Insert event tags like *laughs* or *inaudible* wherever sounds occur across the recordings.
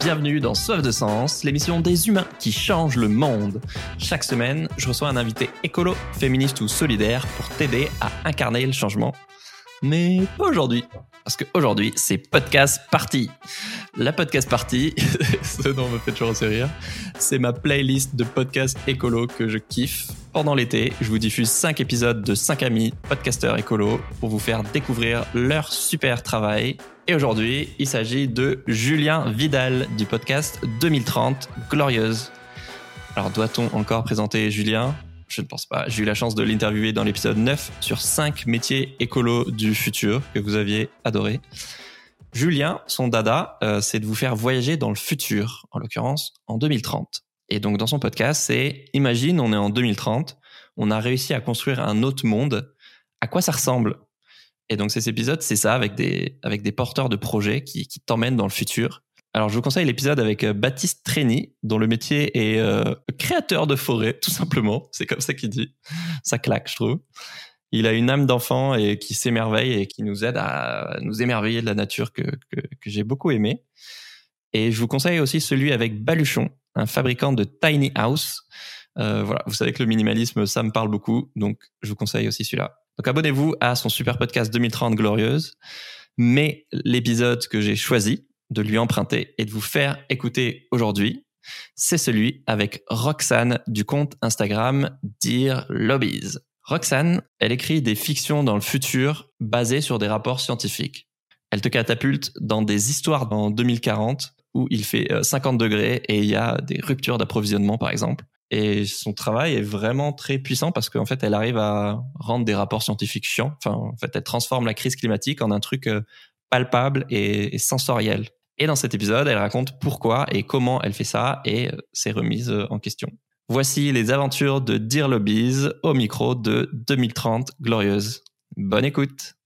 bienvenue dans Soif de Sens, l'émission des humains qui changent le monde. Chaque semaine, je reçois un invité écolo, féministe ou solidaire pour t'aider à incarner le changement. Mais pas aujourd'hui, parce qu'aujourd'hui, c'est Podcast Party. La Podcast Party, *laughs* ce nom me fait toujours rire, c'est ma playlist de podcasts écolo que je kiffe. Pendant l'été, je vous diffuse 5 épisodes de 5 amis podcasteurs écolo pour vous faire découvrir leur super travail. Et aujourd'hui, il s'agit de Julien Vidal du podcast 2030 Glorieuse. Alors, doit-on encore présenter Julien? Je ne pense pas. J'ai eu la chance de l'interviewer dans l'épisode 9 sur 5 métiers écolos du futur que vous aviez adoré. Julien, son dada, euh, c'est de vous faire voyager dans le futur, en l'occurrence en 2030. Et donc dans son podcast, c'est Imagine, on est en 2030, on a réussi à construire un autre monde. À quoi ça ressemble? Et donc ces épisodes, c'est ça, avec des, avec des porteurs de projets qui, qui t'emmènent dans le futur alors, je vous conseille l'épisode avec euh, Baptiste Trény, dont le métier est euh, créateur de forêt, tout simplement. C'est comme ça qu'il dit. Ça claque, je trouve. Il a une âme d'enfant et qui s'émerveille et qui nous aide à nous émerveiller de la nature que, que, que j'ai beaucoup aimé. Et je vous conseille aussi celui avec Baluchon, un fabricant de tiny house. Euh, voilà, vous savez que le minimalisme, ça me parle beaucoup, donc je vous conseille aussi celui-là. Donc abonnez-vous à son super podcast 2030 Glorieuse. Mais l'épisode que j'ai choisi, de lui emprunter et de vous faire écouter aujourd'hui, c'est celui avec Roxane du compte Instagram Dear Lobbies. Roxane, elle écrit des fictions dans le futur basées sur des rapports scientifiques. Elle te catapulte dans des histoires en 2040 où il fait 50 euh, degrés et il y a des ruptures d'approvisionnement par exemple. Et son travail est vraiment très puissant parce qu'en fait, elle arrive à rendre des rapports scientifiques chiants. Enfin, en fait, elle transforme la crise climatique en un truc euh, palpable et sensoriel. Et dans cet épisode, elle raconte pourquoi et comment elle fait ça et ses remises en question. Voici les aventures de Dear Lobbies au micro de 2030 Glorieuse. Bonne écoute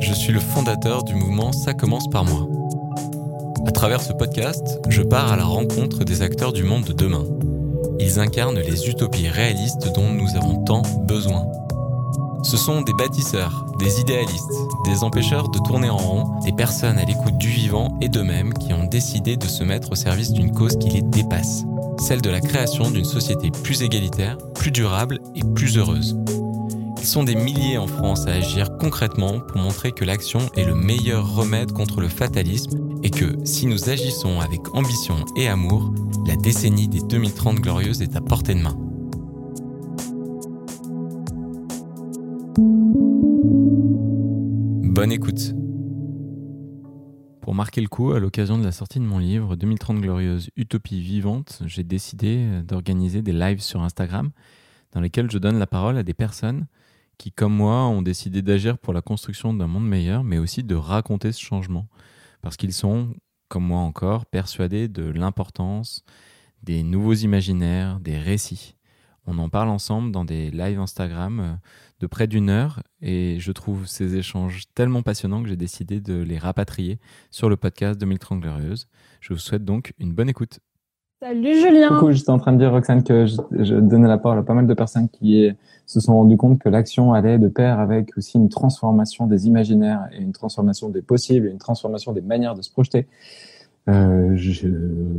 Je suis le fondateur du mouvement Ça commence par moi. À travers ce podcast, je pars à la rencontre des acteurs du monde de demain. Ils incarnent les utopies réalistes dont nous avons tant besoin. Ce sont des bâtisseurs, des idéalistes, des empêcheurs de tourner en rond, des personnes à l'écoute du vivant et d'eux-mêmes qui ont décidé de se mettre au service d'une cause qui les dépasse, celle de la création d'une société plus égalitaire, plus durable et plus heureuse. Ils sont des milliers en France à agir concrètement pour montrer que l'action est le meilleur remède contre le fatalisme et que si nous agissons avec ambition et amour, la décennie des 2030 glorieuses est à portée de main. Bonne écoute. Pour marquer le coup, à l'occasion de la sortie de mon livre 2030 glorieuses Utopie vivante, j'ai décidé d'organiser des lives sur Instagram dans lesquels je donne la parole à des personnes qui, comme moi, ont décidé d'agir pour la construction d'un monde meilleur, mais aussi de raconter ce changement. Parce qu'ils sont, comme moi encore, persuadés de l'importance des nouveaux imaginaires, des récits. On en parle ensemble dans des lives Instagram euh, de près d'une heure et je trouve ces échanges tellement passionnants que j'ai décidé de les rapatrier sur le podcast 2030 Glorieuse. Je vous souhaite donc une bonne écoute. Salut Julien. Coucou, j'étais en train de dire Roxane que je, je, donnais la parole à pas mal de personnes qui se sont rendues compte que l'action allait de pair avec aussi une transformation des imaginaires et une transformation des possibles et une transformation des manières de se projeter. Euh, je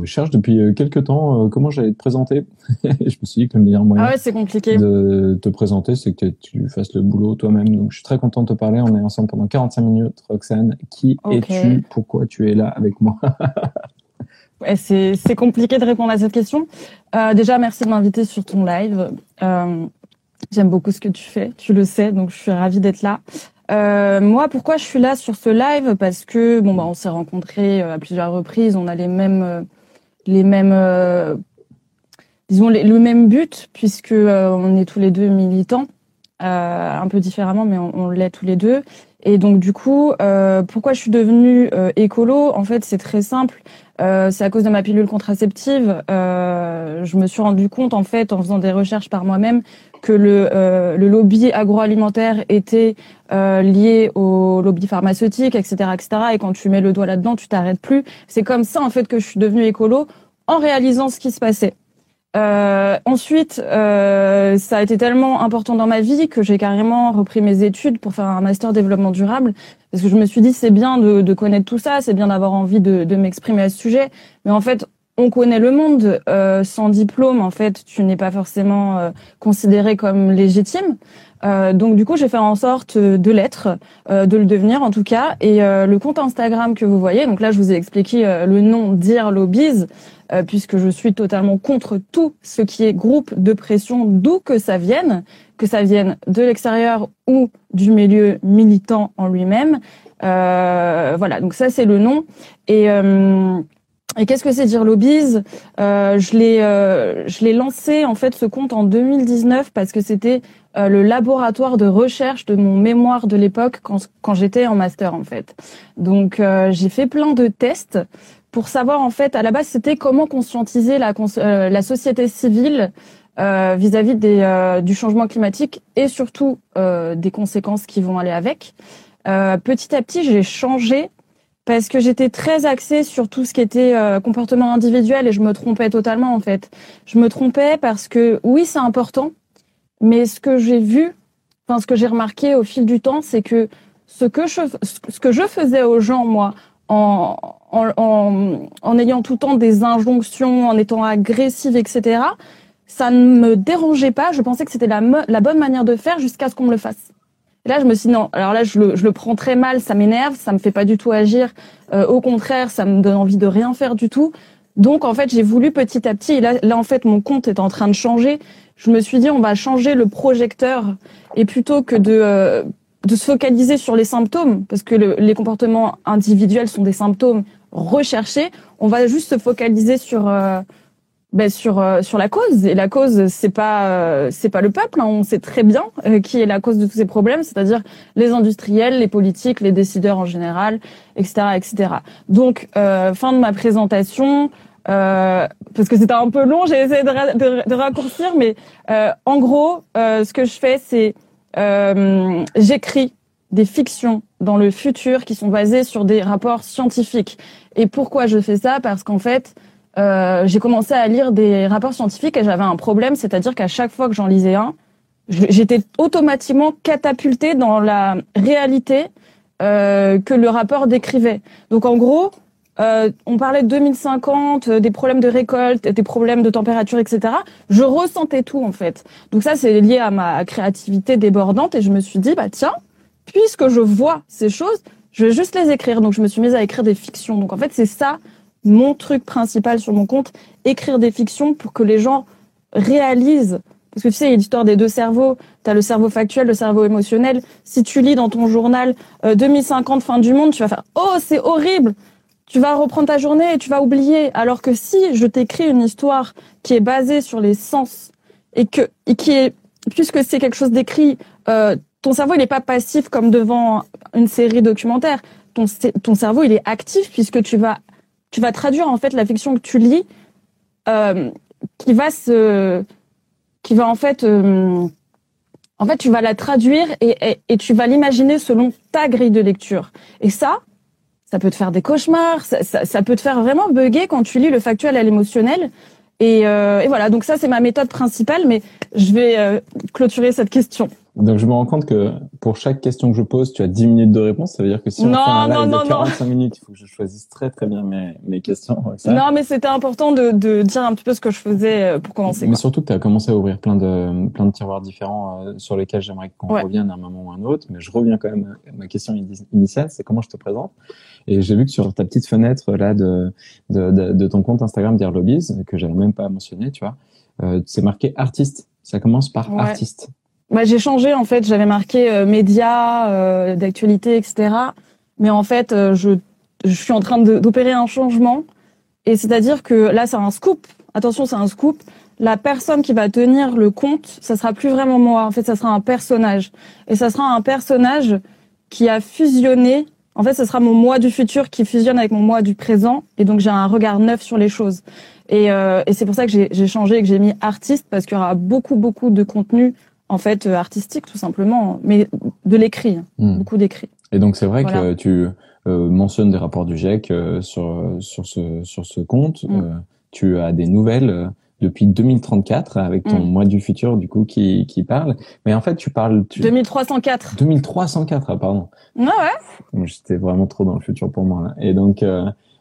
cherche depuis quelques temps euh, comment j'allais te présenter. *laughs* je me suis dit que le meilleur moyen ah ouais, c'est compliqué. de te présenter, c'est que tu fasses le boulot toi-même. Donc, je suis très content de te parler. On est ensemble pendant 45 minutes. Roxane, qui es-tu? Pourquoi tu es là avec moi? *laughs* C'est compliqué de répondre à cette question. Euh, déjà, merci de m'inviter sur ton live. Euh, J'aime beaucoup ce que tu fais, tu le sais, donc je suis ravie d'être là. Euh, moi, pourquoi je suis là sur ce live? Parce que bon, bah, on s'est rencontrés euh, à plusieurs reprises, on a les mêmes, euh, les mêmes, euh, disons le même but, puisque on est tous les deux militants, un peu différemment, mais on, on l'est tous les deux. Et donc du coup, euh, pourquoi je suis devenue euh, écolo? En fait, c'est très simple. Euh, c'est à cause de ma pilule contraceptive. Euh, je me suis rendu compte en fait en faisant des recherches par moi-même que le, le lobby agroalimentaire était lié au lobby pharmaceutique, etc., etc. Et quand tu mets le doigt là-dedans, tu t'arrêtes plus. C'est comme ça en fait que je suis devenue écolo en réalisant ce qui se passait. Euh, ensuite, euh, ça a été tellement important dans ma vie que j'ai carrément repris mes études pour faire un master développement durable. Parce que je me suis dit c'est bien de, de, connaître tout ça, c'est bien d'avoir envie de, de m'exprimer à ce sujet, mais en fait on connaît le monde euh, sans diplôme en fait tu n'es pas forcément euh, considéré comme légitime. Euh, donc du coup j'ai fait en sorte de l'être euh, de le devenir en tout cas. Et euh, le compte Instagram que vous voyez donc là je vous ai expliqué le nom Dear Lobbies puisque je suis totalement contre tout ce qui est groupe de pression d'où que ça vienne que ça vienne de l'extérieur ou du milieu militant en lui-même. Voilà donc ça c'est le nom. Et et qu'est-ce que c'est dire lobbies? Euh, Je l'ai, euh, je l'ai lancé en fait ce compte en 2019 parce que c'était euh, le laboratoire de recherche de mon mémoire de l'époque quand, quand j'étais en master en fait. Donc euh, j'ai fait plein de tests pour savoir en fait à la base c'était comment conscientiser la, euh, société civile vis-à-vis des, du changement climatique et surtout des conséquences qui vont aller avec. petit à petit j'ai changé parce que j'étais très axée sur tout ce qui était euh, comportement individuel et je me trompais totalement en fait. Je me trompais parce que oui, c'est important, mais ce que j'ai vu, enfin ce que j'ai remarqué au fil du temps, c'est que ce que je faisais aux gens moi en en, en, en ayant tout le temps des injonctions, en étant agressive, etc. Ça ne me dérangeait pas. Je pensais que c'était la, la bonne manière de faire jusqu'à ce qu'on me le fasse là, je me suis dit non. Alors là, je le, je le prends très mal, ça m'énerve, ça me fait pas du tout agir. Euh, au contraire, ça me donne envie de rien faire du tout. Donc en fait, j'ai voulu petit à petit. Et là, là en fait, mon compte est en train de changer. Je me suis dit, on va changer le projecteur et plutôt que de euh, de se focaliser sur les symptômes, parce que le, les comportements individuels sont des symptômes recherchés, on va juste se focaliser sur euh, ben sur euh, sur la cause et la cause c'est pas euh, c'est pas le peuple hein. on sait très bien euh, qui est la cause de tous ces problèmes c'est-à-dire les industriels les politiques les décideurs en général etc etc donc fin de ma présentation parce que c'était un peu long j'ai essayé de, de, de, raccourcir mais en gros ce que je fais c'est j'écris des fictions dans le futur qui sont basées sur des rapports scientifiques et pourquoi je fais ça? Parce qu'en fait euh, j'ai commencé à lire des rapports scientifiques et j'avais un problème, c'est-à-dire qu'à chaque fois que j'en lisais un, j'étais automatiquement catapultée dans la réalité euh, que le rapport décrivait. Donc en gros, euh, on parlait de 2050, euh, des problèmes de récolte, des problèmes de température, etc. Je ressentais tout en fait. Donc ça, c'est lié à ma créativité débordante et je me suis dit, bah tiens, puisque je vois ces choses, je vais juste les écrire. Donc je me suis mise à écrire des fictions. Donc en fait, c'est ça mon truc principal sur mon compte, écrire des fictions pour que les gens réalisent. Parce que tu sais, il y a l'histoire des deux cerveaux. Tu as le cerveau factuel, le cerveau émotionnel. Si tu lis dans ton journal 2050, euh, fin du monde, tu vas faire « Oh, c'est horrible !» Tu vas reprendre ta journée et tu vas oublier. Alors que si je t'écris une histoire qui est basée sur les sens et que et qui est, puisque c'est quelque chose d'écrit, euh, ton cerveau il n'est pas passif comme devant une série documentaire. Ton, ton cerveau il est actif puisque tu vas tu vas traduire en fait la fiction que tu lis, euh, qui va se, qui va en fait, euh, en fait, tu vas la traduire et, et, et tu vas l'imaginer selon ta grille de lecture. Et ça, ça peut te faire des cauchemars, ça, ça, ça peut te faire vraiment bugger quand tu lis le factuel à l'émotionnel. Et, euh, et, voilà, donc ça c'est ma méthode principale, mais je vais euh, clôturer cette question. Donc je me rends compte que pour chaque question que je pose, tu as 10 minutes de réponse. Ça veut dire que si on non, fait un live non, de 45 non. minutes, il faut que je choisisse très très bien mes, mes questions. Ça. Non, mais c'était important de, de, dire un petit peu ce que je faisais euh, pour commencer. Mais quoi. surtout que tu as commencé à ouvrir plein de, plein de tiroirs différents euh, sur lesquels j'aimerais qu'on ouais. revienne à un moment ou à un autre. Mais je reviens quand même à ma question initiale, c'est comment je te présente. Et j'ai vu que sur ta petite fenêtre là de, de, de, de ton compte Instagram Dear Lobbies, que j'avais même pas mentionné, tu vois, euh, c'est marqué artiste. Ça commence par ouais. artiste. Bah, j'ai changé en fait. J'avais marqué euh, médias, euh, d'actualité, etc. Mais en fait, euh, je, je suis en train d'opérer un changement. Et c'est-à-dire que là, c'est un scoop. Attention, c'est un scoop. La personne qui va tenir le compte, ça sera plus vraiment moi. En fait, ça sera un personnage. Et ça sera un personnage qui a fusionné. En fait, ce sera mon moi du futur qui fusionne avec mon moi du présent, et donc j'ai un regard neuf sur les choses. Et, euh, et c'est pour ça que j'ai changé et que j'ai mis artiste parce qu'il y aura beaucoup beaucoup de contenu en fait euh, artistique tout simplement, mais de l'écrit, hmm. beaucoup d'écrit. Et donc c'est vrai que tu euh, mentionnes des rapports du GIEC euh, sur sur ce sur ce compte. Hmm. Euh, tu as des nouvelles depuis 2034 avec ton hmm. mois du futur du coup qui qui parle. Mais en fait tu parles. Tu... 2304. 2304 ah, pardon. Ouais ouais. J'étais vraiment trop dans le futur pour moi là. Et donc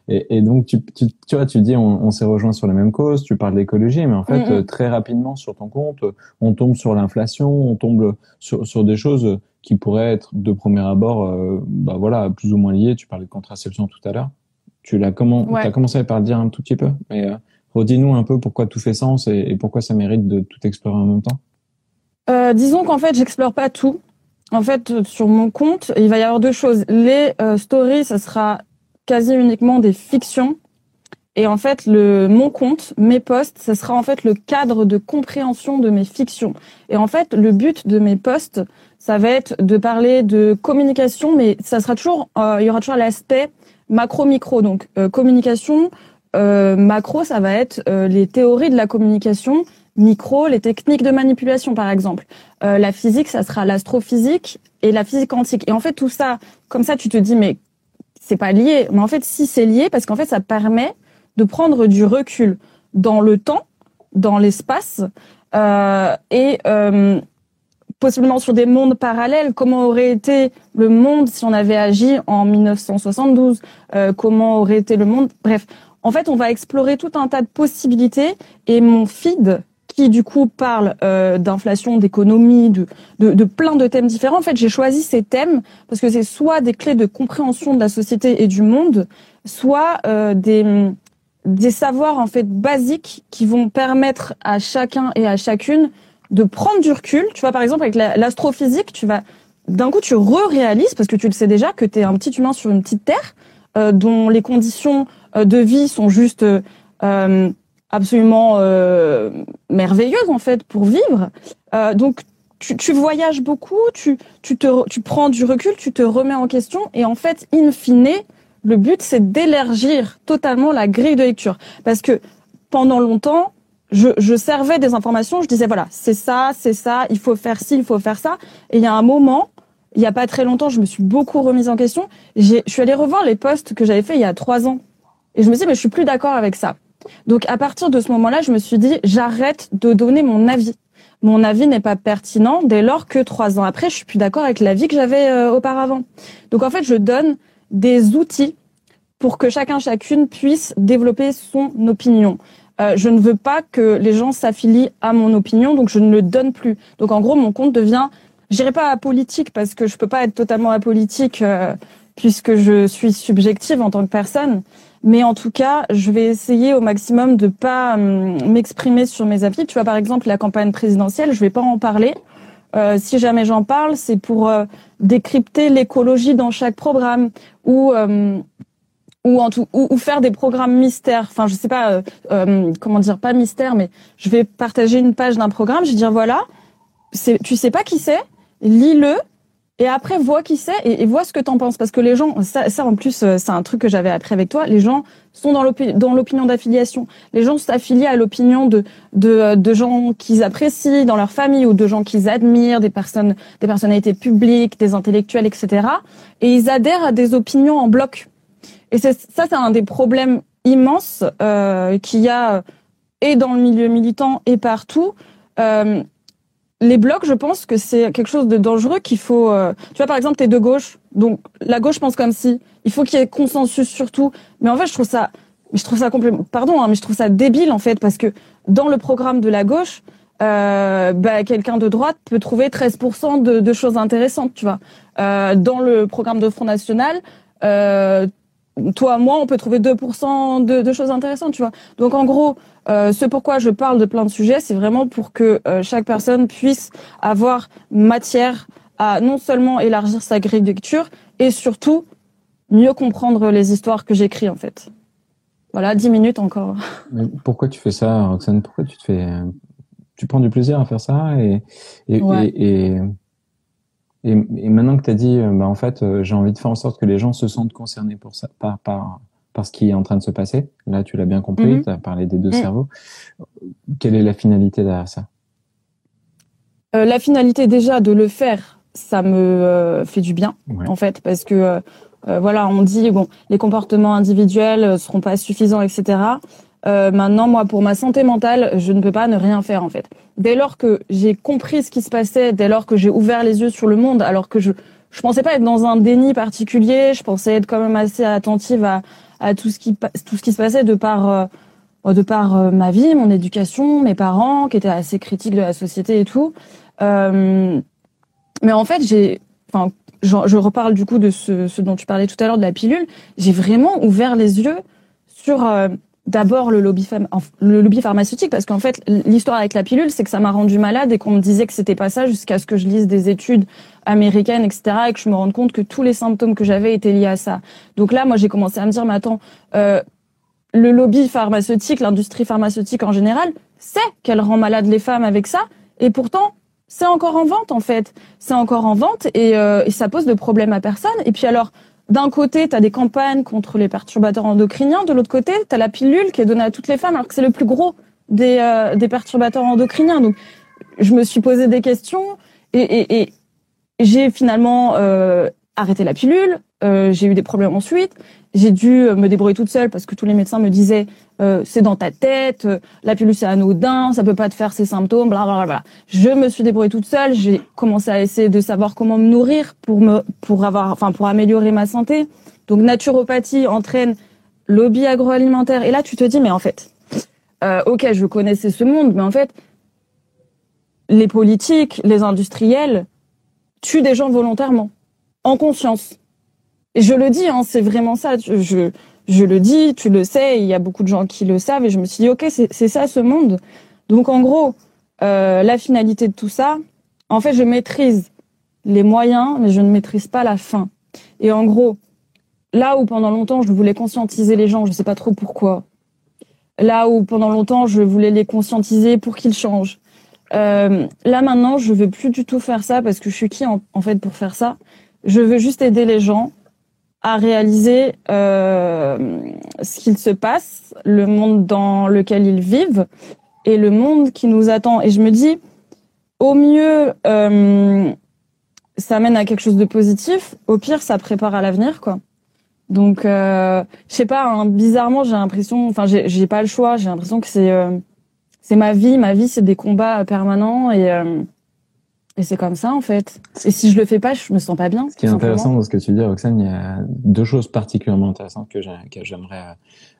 et, et, donc, tu, tu, tu, vois, tu dis, on, on s'est rejoint sur la même cause, tu parles d'écologie, mais en fait, euh, très rapidement sur ton compte, on tombe sur l'inflation, on tombe sur, sur des choses qui pourraient être de premier abord, euh, bah voilà, plus ou moins liées. Tu parlais de contraception tout à l'heure. Tu l'as comment, ouais. as commencé par le dire un tout petit peu, mais euh, redis-nous un peu pourquoi tout fait sens et, pourquoi ça mérite de tout explorer en même temps. Euh, disons qu'en fait, j'explore pas tout. En fait, sur mon compte, il va y avoir deux choses. Les stories, ça sera quasi uniquement des fictions. Et en fait, le mon compte, mes posts, ce sera en fait le cadre de compréhension de mes fictions. Et en fait, le but de mes posts, ça va être de parler de communication, mais ça sera toujours, euh, il y aura toujours l'aspect macro-micro. Donc euh, communication euh, macro, ça va être les théories de la communication. Micro, les techniques de manipulation, par exemple. la physique, ça sera l'astrophysique et la physique quantique. Et en fait, tout ça, comme ça, tu te dis, mais c'est pas lié. Mais en fait, si c'est lié, parce qu'en fait, ça permet de prendre du recul dans le temps, dans l'espace, euh, et euh, possiblement sur des mondes parallèles. Comment aurait été le monde si on avait agi en 1972 euh, Comment aurait été le monde? Bref, en fait, on va explorer tout un tas de possibilités. Et mon feed qui du coup parle euh, d'inflation, d'économie, de, de, plein de thèmes différents. En fait, j'ai choisi ces thèmes parce que c'est soit des clés de compréhension de la société et du monde, soit euh, des savoirs en fait basiques qui vont permettre à chacun et à chacune de prendre du recul. Tu vois, par exemple, avec l'astrophysique, tu vas d'un coup tu re-réalises parce que tu le sais déjà que tu es un petit humain sur une petite terre euh, dont les conditions de vie sont juste euh, absolument euh, merveilleuse en fait pour vivre. Euh, donc tu, voyages beaucoup, tu, tu, prends du recul, tu te remets en question et en fait, in fine, le but c'est d'élargir totalement la grille de lecture. Parce que pendant longtemps, je, je servais des informations, je disais voilà, c'est ça, c'est ça, il faut faire ci, il faut faire ça. Et il y a un moment, il y a pas très longtemps, je me suis beaucoup remise en question. Je suis allée revoir les posts que j'avais fait il y a trois ans. Et je me suis dit, mais je suis plus d'accord avec ça. Donc à partir de ce moment-là, je me suis dit, j'arrête de donner mon avis. Mon avis n'est pas pertinent dès lors que trois ans après, je suis plus d'accord avec l'avis que j'avais euh, auparavant. Donc en fait, je donne des outils pour que chacun, chacune puisse développer son opinion. Euh, je ne veux pas que les gens s'affilient à mon opinion, donc je ne le donne plus. Donc en gros, mon compte devient, j'irai pas apolitique parce que je peux pas être totalement apolitique euh, puisque je suis subjective en tant que personne. Mais en tout cas, je vais essayer au maximum de pas hum, m'exprimer sur mes avis. Tu vois, par exemple, la campagne présidentielle, je vais pas en parler. Euh, si jamais j'en parle, c'est pour euh, décrypter l'écologie dans chaque programme ou euh, ou, en tout, ou, faire des programmes mystères. Enfin, je sais pas euh, euh, comment dire, pas mystère, mais je vais partager une page d'un programme. Je vais dire voilà, tu sais pas qui c'est, lis-le et après vois qui c'est et, vois ce que t'en penses. Parce que les gens ça, ça en plus euh, c'est un truc que j'avais appris avec toi les gens sont dans l'opinion d'affiliation. Les gens s'affilient à l'opinion de, de euh, de gens qu'ils apprécient dans leur famille ou de gens qu'ils admirent des personnes des personnalités publiques des intellectuels etc et ils adhèrent à des opinions en bloc. Et ça c'est un des problèmes immenses euh, qu'il y a et dans le milieu militant et partout. Euh, les blocs, je pense que c'est quelque chose de dangereux qu'il faut. Euh, tu vois, par exemple, t'es de gauche, donc la gauche pense comme si. Il faut qu'il y ait consensus sur tout. Mais en fait, je trouve ça, je trouve ça complètement. Pardon, hein, mais je trouve ça débile en fait parce que dans le programme de la gauche, euh, bah, quelqu'un de droite peut trouver 13% de, de, choses intéressantes, tu vois. Euh, dans le programme de Front National, euh, toi, moi, on peut trouver 2% de, de, choses intéressantes, tu vois. Donc en gros, euh, ce pourquoi je parle de plein de sujets, c'est vraiment pour que euh, chaque personne puisse avoir matière à non seulement élargir sa grille de lecture, et surtout mieux comprendre les histoires que j'écris en fait. Voilà, 10 minutes encore. Mais pourquoi tu fais ça, Roxane? Pourquoi tu te fais, tu prends du plaisir à faire ça et et, et, Et, et maintenant que tu as dit, euh, bah, en fait, euh, j'ai envie de faire en sorte que les gens se sentent concernés pour ça, par, par, par ce qui est en train de se passer. Là, tu l'as bien compris, Mhm. tu as parlé des deux Mm. cerveaux. Quelle est la finalité derrière ça? Euh, la finalité déjà de le faire, ça me euh, fait du bien Ouais. en fait, parce que euh, euh, voilà, on dit bon, les comportements individuels seront pas suffisants, etc. Euh, maintenant, moi, pour ma santé mentale, je ne peux pas ne rien faire en fait. Dès lors que j'ai compris ce qui se passait, dès lors que j'ai ouvert les yeux sur le monde, alors que je je pensais pas être dans un déni particulier, je pensais être quand même assez attentive à à tout ce qui tout ce qui se passait de par euh, de par euh, ma vie, mon éducation, mes parents qui étaient assez critiques de la société et tout. Euh, mais en fait, j'ai, enfin, je, je reparle du coup de ce, ce dont tu parlais tout à l'heure de la pilule. J'ai vraiment ouvert les yeux sur d'abord le lobby, le lobby pharmaceutique parce qu'en fait, l'histoire avec la pilule, c'est que ça m'a rendu malade et qu'on me disait que c'était pas ça jusqu'à ce que je lise des études américaines, etc. et que je me rende compte que tous les symptômes que j'avais étaient liés à ça. Donc là, moi, j'ai commencé à me dire, mais attends, euh, le lobby pharmaceutique, l'industrie pharmaceutique en général, sait qu'elle rend malade les femmes avec ça, et pourtant, c'est encore en vente en fait. C'est encore en vente et, euh, et ça pose de problème à personne. Et puis alors, d'un côté, tu des campagnes contre les perturbateurs endocriniens, de l'autre côté, tu la pilule qui est donnée à toutes les femmes, alors que c'est le plus gros des, euh, perturbateurs endocriniens. Donc, je me suis posé des questions et, et, et j'ai finalement euh, arrêté la pilule. Euh, j'ai eu des problèmes ensuite. J'ai dû me débrouiller toute seule parce que tous les médecins me disaient euh, c'est dans ta tête, euh, la pilule c'est anodin, ça peut pas te faire ces symptômes, bla bla bla. Je me suis débrouillée toute seule. J'ai commencé à essayer de savoir comment me nourrir pour me pour avoir enfin pour améliorer ma santé. Donc naturopathie entraîne lobby agroalimentaire. Et là tu te dis mais en fait, euh, ok je connaissais ce monde, mais en fait les politiques, les industriels tuent des gens volontairement, en conscience. Et je le dis, hein, c'est vraiment ça. Je, le dis, tu le sais, il y a beaucoup de gens qui le savent. Et je me suis dit, ok, c'est ça ce monde. Donc en gros, euh, la finalité de tout ça, en fait, je maîtrise les moyens, mais je ne maîtrise pas la fin. Et en gros, là où pendant longtemps je voulais conscientiser les gens, je sais pas trop pourquoi. Là où pendant longtemps je voulais les conscientiser pour qu'ils changent. Euh, là maintenant, je veux plus du tout faire ça parce que je suis qui en fait pour faire ça Je veux juste aider les gens à réaliser euh, ce qu'il se passe, le monde dans lequel ils vivent et le monde qui nous attend. Et je me dis, au mieux, euh, ça mène à quelque chose de positif. Au pire, ça prépare à l'avenir, quoi. Donc, euh, je sais pas. hein, bizarrement, j'ai l'impression, enfin, j'ai pas le choix. J'ai l'impression que c'est euh, c'est ma vie. Ma vie, c'est des combats permanents et euh, et c'est comme ça en fait. Et si je le fais pas, je me sens pas bien. Ce qui est intéressant dans ce que tu dis, Roxane, il y a deux choses particulièrement intéressantes que j'aimerais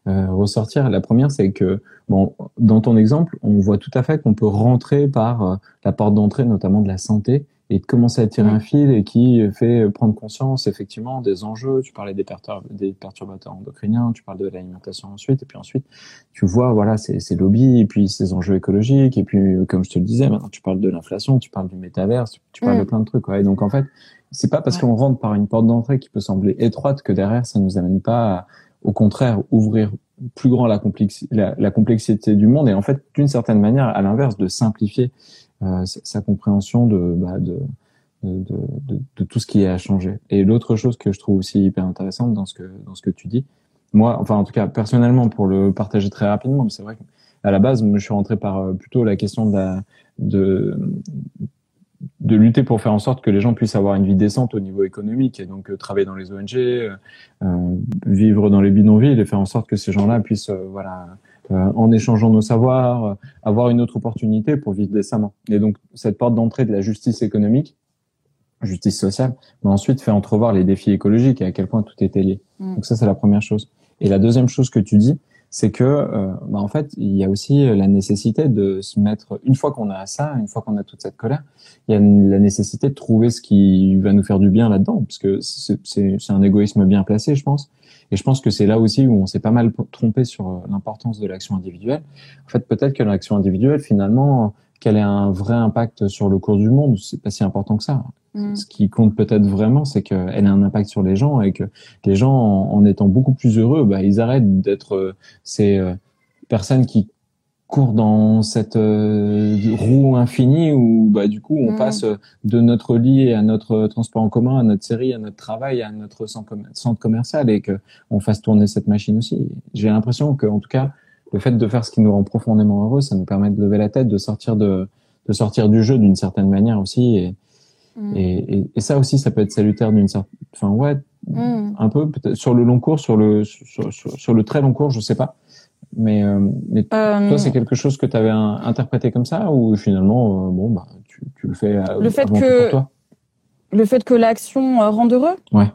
euh, ressortir. La première, c'est que, bon, dans ton exemple, on voit tout à fait qu'on peut rentrer par euh, la porte d'entrée, notamment de la santé, et de commencer à tirer Mm. un fil et qui fait prendre conscience effectivement des enjeux. Tu parlais des, pertur- des perturbateurs endocriniens, tu parles de l'alimentation ensuite, et puis ensuite tu vois voilà ces, ces lobbies et puis ces enjeux écologiques et puis comme je te le disais, maintenant tu parles de l'inflation, tu parles du métaverse, tu, parles Mm. de plein de trucs. Et donc en fait, c'est pas parce Ouais. qu'on rentre par une porte d'entrée qui peut sembler étroite que derrière ça nous amène pas à, au contraire ouvrir plus grand la, complexi- la, la complexité du monde et en fait d'une certaine manière à l'inverse de simplifier sa, sa compréhension de, bah, de, de, de, tout ce qui à changer. Et l'autre chose que je trouve aussi hyper intéressante dans ce que dans ce que tu dis, moi, enfin en tout cas personnellement pour le partager très rapidement, mais c'est vrai qu'à la base, je suis rentré par euh, plutôt la question de la, de de lutter pour faire en sorte que les gens puissent avoir une vie décente au niveau économique et donc euh, travailler dans les ONG, euh, euh, vivre dans les bidonvilles et faire en sorte que ces gens-là puissent, euh, voilà, euh, en échangeant nos savoirs, euh, avoir une autre opportunité pour vivre décemment. Et donc cette porte d'entrée de la justice économique, justice sociale, mais ensuite fait entrevoir les défis écologiques et à quel point tout est lié. Mm. Donc ça c'est la première chose. Et la deuxième chose que tu dis, c'est que euh, bah, en fait il y a aussi la nécessité de se mettre une fois qu'on a ça, une fois qu'on a toute cette colère, il y a la nécessité de trouver ce qui va nous faire du bien là-dedans, parce que c'est un égoïsme bien placé, je pense. Et je pense que c'est là aussi où on s'est pas mal trompé sur euh, l'importance de l'action individuelle. En fait, peut-être que l'action individuelle, finalement, qu'elle ait un vrai impact sur le cours du monde, c'est pas si important que ça. Mm. Ce qui compte peut-être vraiment, c'est qu'elle ait un impact sur les gens et que les gens, en, en étant beaucoup plus heureux, bah, ils arrêtent d'être euh, ces euh, personnes qui court dans cette euh, roue infinie où bah du coup on Mm. passe de notre lit à notre transport en commun, à notre série, à notre travail, à notre centre com- centre commercial et que on fasse tourner cette machine aussi. J'ai l'impression que en tout cas le fait de faire ce qui nous rend profondément heureux, ça nous permet de lever la tête, de sortir de de sortir du jeu d'une certaine manière aussi et Mm. et, et, et ça aussi ça peut être salutaire d'une certaine enfin ouais Mm. un peu peut-être sur le long cours sur le sur, sur, sur le très long cours je sais pas mais euh, mais Euh, toi, c'est quelque chose que tu avais interprété comme ça ou finalement, euh, bon, bah, tu, tu le fais euh, Le fait avant que- pour toi? le fait que l'action euh, rende heureux? Ouais.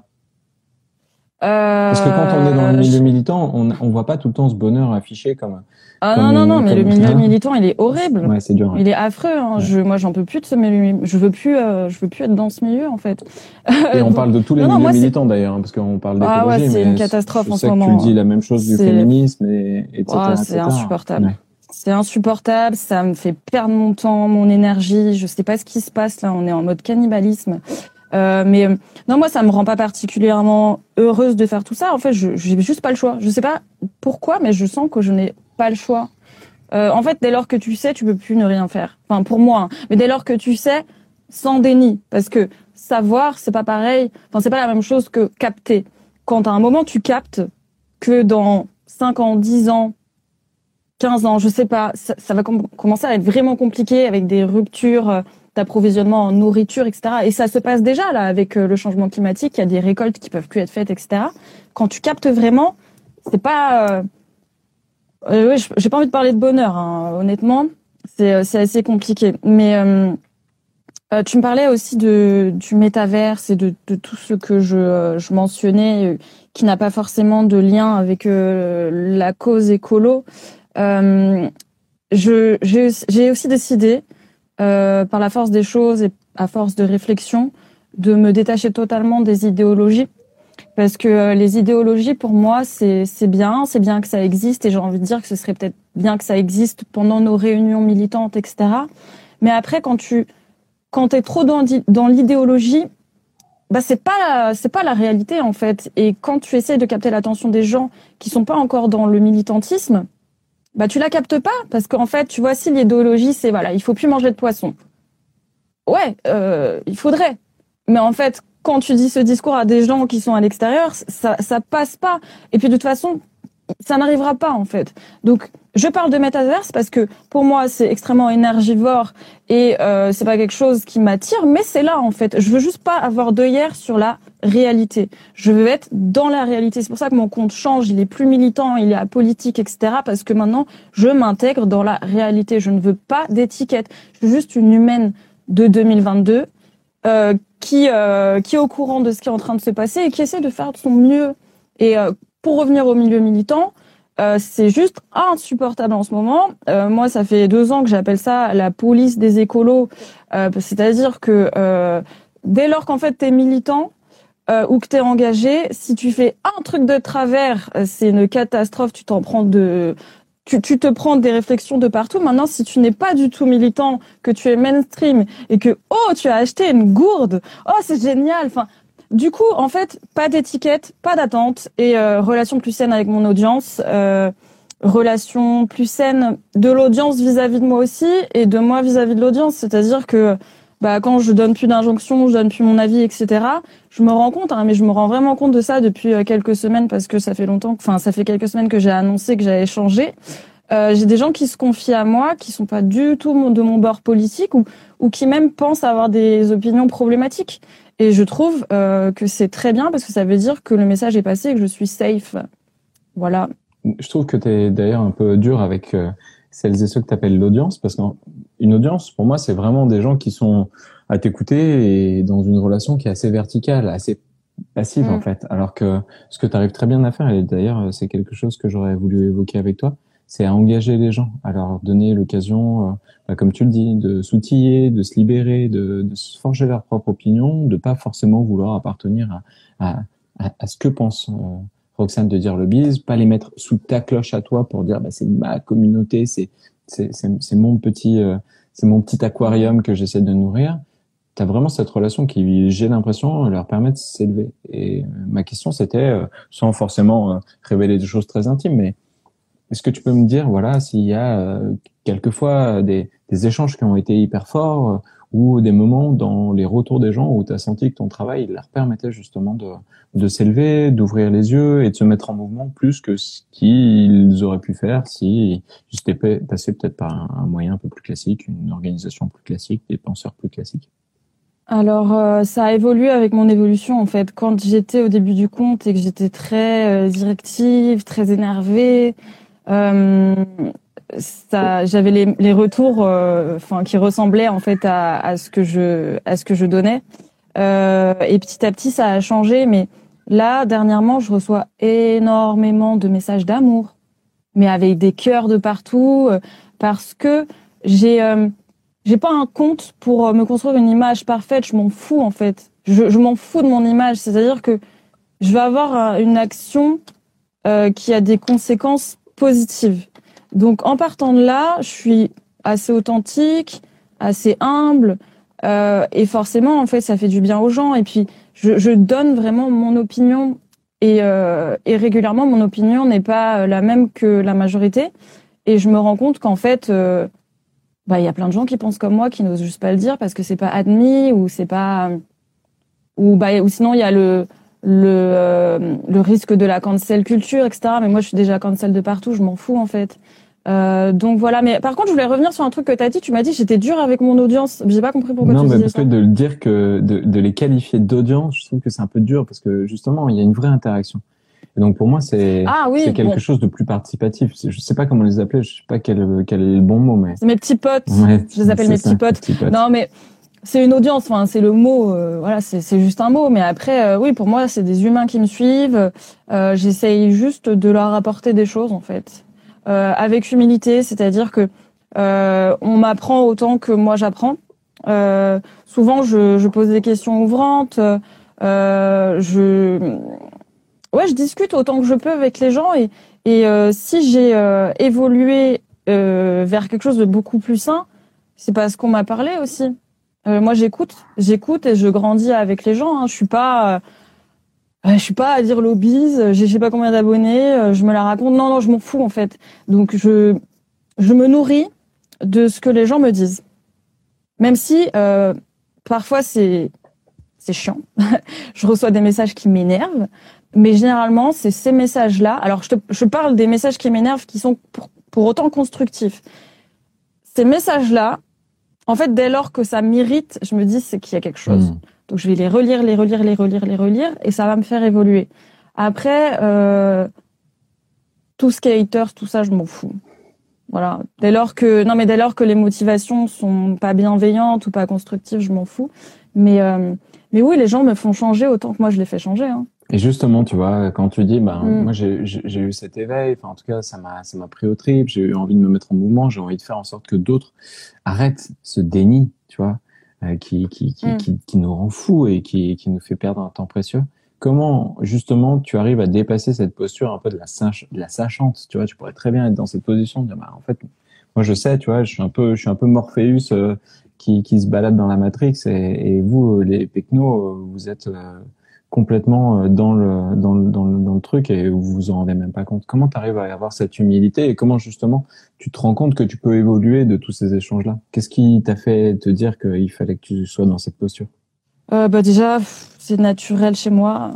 Parce que quand on est dans le Euh, milieu militant, on on voit pas tout le temps ce bonheur affiché comme. Ah comme non, non, non, mais le milieu militant, il est horrible. Ouais, c'est dur. Il est affreux. Hein. Ouais. Je, moi, j'en peux plus de ce milieu. Je veux plus, euh, je veux plus être dans ce milieu, en fait. Et on *laughs* parle de tous les Non, non, milieux moi, militants d'ailleurs, hein, parce qu'on parle Ah d'écologie. ouais, c'est une catastrophe je en sais ce que moment. Tu dis la même chose du féminisme et etc. Ah, c'est insupportable. C'est insupportable. Ça me fait perdre mon temps, mon énergie. Je sais pas ce qui se passe là. On est en mode cannibalisme. Euh, mais euh, non, moi, ça me rend pas particulièrement heureuse de faire tout ça. En fait, je j'ai juste pas le choix. Je sais pas pourquoi, mais je sens que je n'ai pas le choix. Euh, en fait, dès lors que tu sais, tu peux plus ne rien faire. Enfin, pour moi. hein. Mais dès lors que tu sais, sans déni, parce que savoir, c'est pas pareil. Enfin, c'est pas la même chose que capter. Quand à un moment tu captes que dans 5 ans, 10 ans, 15 ans, je sais pas, ça, va com- commencer à être vraiment compliqué avec des ruptures euh, d'approvisionnement en nourriture, etc. Et ça se passe déjà là avec euh, le changement climatique. Il y a des récoltes qui peuvent plus être faites, etc. Quand tu captes vraiment, c'est pas. Euh, euh, j'ai pas envie de parler de bonheur, hein, honnêtement. C'est euh, c'est assez compliqué. Mais euh, tu me parlais aussi de du métaverse et de, de tout ce que je, je mentionnais, qui n'a pas forcément de lien avec la cause écolo. Euh, j'ai aussi décidé, euh, par la force des choses et à force de réflexion, de me détacher totalement des idéologies. Parce que euh, les idéologies, pour moi, c'est bien, c'est bien que ça existe, et j'ai envie de dire que ce serait peut-être bien que ça existe pendant nos réunions militantes, etc. Mais après, quand tu quand t'es trop dans, dans l'idéologie, bah c'est pas c'est pas la réalité en fait. Et quand tu essaies de capter l'attention des gens qui sont pas encore dans le militantisme, bah tu la captes pas parce qu'en fait, tu vois, si l'idéologie c'est voilà, il faut plus manger de poisson. Ouais, euh, il faudrait. Mais en fait, quand tu dis ce discours à des gens qui sont à l'extérieur, ça ça passe pas. Et puis de toute façon, ça n'arrivera pas en fait. Donc je parle de métaverse parce que pour moi c'est extrêmement énergivore et euh, c'est pas quelque chose qui m'attire, mais c'est là en fait. Je veux juste pas avoir d'œillère sur la réalité. Je veux être dans la réalité. C'est pour ça que mon compte change. Il est plus militant, il est apolitique, etc. Parce que maintenant je m'intègre dans la réalité. Je ne veux pas d'étiquette. Je suis juste une humaine de 2022 euh, qui euh, qui est au courant de ce qui est en train de se passer et qui essaie de faire de son mieux. Et euh, pour revenir au milieu militant, euh, c'est juste insupportable en ce moment. Euh, moi, ça fait deux ans que j'appelle ça la police des écolos. Euh, C'est-à-dire que dès lors qu'en fait t'es militant euh, ou que t'es engagé, si tu fais un truc de travers, euh, c'est une catastrophe. Tu t'en prends de tu, tu te prends des réflexions de partout. Maintenant, si tu n'es pas du tout militant, que tu es mainstream et que oh tu as acheté une gourde, oh c'est génial. Enfin, du coup, en fait, pas d'étiquette, pas d'attente et euh, relation plus saine avec mon audience, euh, relation plus saine de l'audience vis-à-vis de moi aussi et de moi vis-à-vis de l'audience. C'est-à-dire que bah, quand je donne plus d'injonctions, je donne plus mon avis, etc. Je me rends compte, hein, mais je me rends vraiment compte de ça depuis euh, quelques semaines parce que ça fait longtemps, enfin ça fait quelques semaines que j'ai annoncé que j'allais changer. Euh, j'ai des gens qui se confient à moi, qui sont pas du tout de mon bord politique ou, ou qui même pensent avoir des opinions problématiques. Et je trouve euh, que c'est très bien parce que ça veut dire que le message est passé et que je suis safe. Voilà. Je trouve que tu es d'ailleurs un peu dur avec euh, celles et ceux que tu appelles l'audience, parce qu'une audience, pour moi, c'est vraiment des gens qui sont à t'écouter et dans une relation qui est assez verticale, assez passive Mm. en fait. Alors que ce que tu arrives très bien à faire, et d'ailleurs c'est quelque chose que j'aurais voulu évoquer avec toi, c'est à engager les gens, à leur donner l'occasion, euh, bah, comme tu le dis, de s'outiller, de se libérer, de, de se forger leur propre opinion, de pas forcément vouloir appartenir à, à, à, à ce que pense euh, Roxane de dire le bise, pas les mettre sous ta cloche à toi pour dire bah, c'est ma communauté, c'est c'est mon petit euh, c'est mon petit aquarium que j'essaie de nourrir. T'as vraiment cette relation qui, j'ai l'impression, leur permet de s'élever. Et euh, ma question, c'était, euh, sans forcément euh, révéler des choses très intimes, mais est-ce que tu peux me dire, voilà, s'il y a euh, quelquefois des, des, échanges qui ont été hyper forts ou des moments dans les retours des gens où tu as senti que ton travail leur permettait justement de, de s'élever, d'ouvrir les yeux et de se mettre en mouvement plus que ce qu'ils auraient pu faire si ils étaient passés peut-être par un, moyen un peu plus classique, une organisation plus classique, des penseurs plus classiques alors, euh, ça a évolué avec mon évolution en fait. Quand j'étais au début du compte et que j'étais très directive, très énervée, euh, ça, j'avais les, les retours, euh, enfin, qui ressemblaient en fait à, à, ce que je, à ce que je donnais. Euh, et petit à petit, ça a changé. Mais là, dernièrement, je reçois énormément de messages d'amour, mais avec des cœurs de partout, euh, parce que j'ai, euh, j'ai pas un compte pour me construire une image parfaite. Je m'en fous en fait. Je, je m'en fous de mon image. C'est-à-dire que je vais avoir une action qui a des conséquences positive. Donc en partant de là, je suis assez authentique, assez humble, euh, et forcément, en fait, ça fait du bien aux gens. Et puis, je, je donne vraiment mon opinion, et, euh, et régulièrement, mon opinion n'est pas la même que la majorité. Et je me rends compte qu'en fait, euh, bah, il y a plein de gens qui pensent comme moi, qui n'osent juste pas le dire parce que c'est pas admis ou c'est pas, ou bah, ou sinon il y a le le, euh, le risque de la cancel culture, etc. Mais moi, je suis déjà cancel de partout, je m'en fous en fait. Euh, donc voilà, mais par contre, je voulais revenir sur un truc que tu as dit. Tu m'as dit j'étais dur avec mon audience. J'ai pas compris pourquoi non, tu mais disais parce ça. que de le dire que de, de les qualifier d'audience, je trouve que c'est un peu dur parce que justement, il y a une vraie interaction. Et donc pour moi, c'est Ah oui, c'est quelque bon. chose de plus participatif. Je sais pas comment les appeler, je sais pas quel quel est le bon mot, mais C'est mes petits potes. Ouais, je les appelle mes ça, petits potes. petits potes. Non, mais c'est une audience. Enfin, c'est le mot. euh, voilà, c'est c'est juste un mot. Mais après, euh, oui, pour moi, c'est des humains qui me suivent. Euh, J'essaye juste de leur apporter des choses, en fait, avec humilité. C'est-à-dire que euh, on m'apprend autant que moi j'apprends. Euh, souvent, je, je pose des questions ouvrantes. Euh, je ouais, je discute autant que je peux avec les gens et et euh, si j'ai euh, évolué euh, vers quelque chose de beaucoup plus sain, c'est parce qu'on m'a parlé aussi. Euh, moi, j'écoute, j'écoute et je grandis avec les gens. Hein. Je suis pas, euh, euh, je suis pas à dire lobbies. J'ai je sais pas combien d'abonnés. euh, je me la raconte. Non, non, je m'en fous en fait. Donc je, je me nourris de ce que les gens me disent. Même si euh, parfois c'est, c'est chiant. *laughs* je reçois des messages qui m'énervent. Mais généralement, c'est ces messages-là. Alors, je, te, je parle des messages qui m'énervent, qui sont pour, pour autant constructifs. Ces messages-là, en fait, dès lors que ça m'irrite, je me dis c'est qu'il y a quelque chose. Mm. Donc, je vais les relire, les relire, les relire, les relire, et ça va me faire évoluer. Après, euh, tout ce qui est haters, tout ça, je m'en fous. Voilà. Dès lors que non, mais dès lors que les motivations sont pas bienveillantes ou pas constructives, je m'en fous. Mais euh, mais oui, les gens me font changer autant que moi je les fais changer. Hein. Et justement, tu vois, quand tu dis, ben, Mm. moi, j'ai eu cet éveil, enfin, en tout cas, ça m'a, ça m'a pris au trip, j'ai eu envie de me mettre en mouvement, j'ai envie de faire en sorte que d'autres arrêtent ce déni, tu vois, qui, qui, qui, Mm. qui, qui nous rend fous et qui, qui nous fait perdre un temps précieux. Comment, justement, tu arrives à dépasser cette posture un peu de la, sach- de la sachante, tu vois, tu pourrais très bien être dans cette position de dire, bah, en fait, moi, je sais, tu vois, je suis un peu, je suis un peu Morpheus, euh, qui, qui se balade dans la Matrix et, et vous, euh, les Pecnos, euh, vous êtes, euh, complètement euh, dans le, dans le, dans le, dans le truc et vous vous en rendez même pas compte. Comment tu arrives à avoir cette humilité et comment justement tu te rends compte que tu peux évoluer de tous ces échanges-là? Qu'est-ce qui t'a fait te dire qu'il fallait que tu sois dans cette posture? Euh, bah déjà, c'est naturel chez moi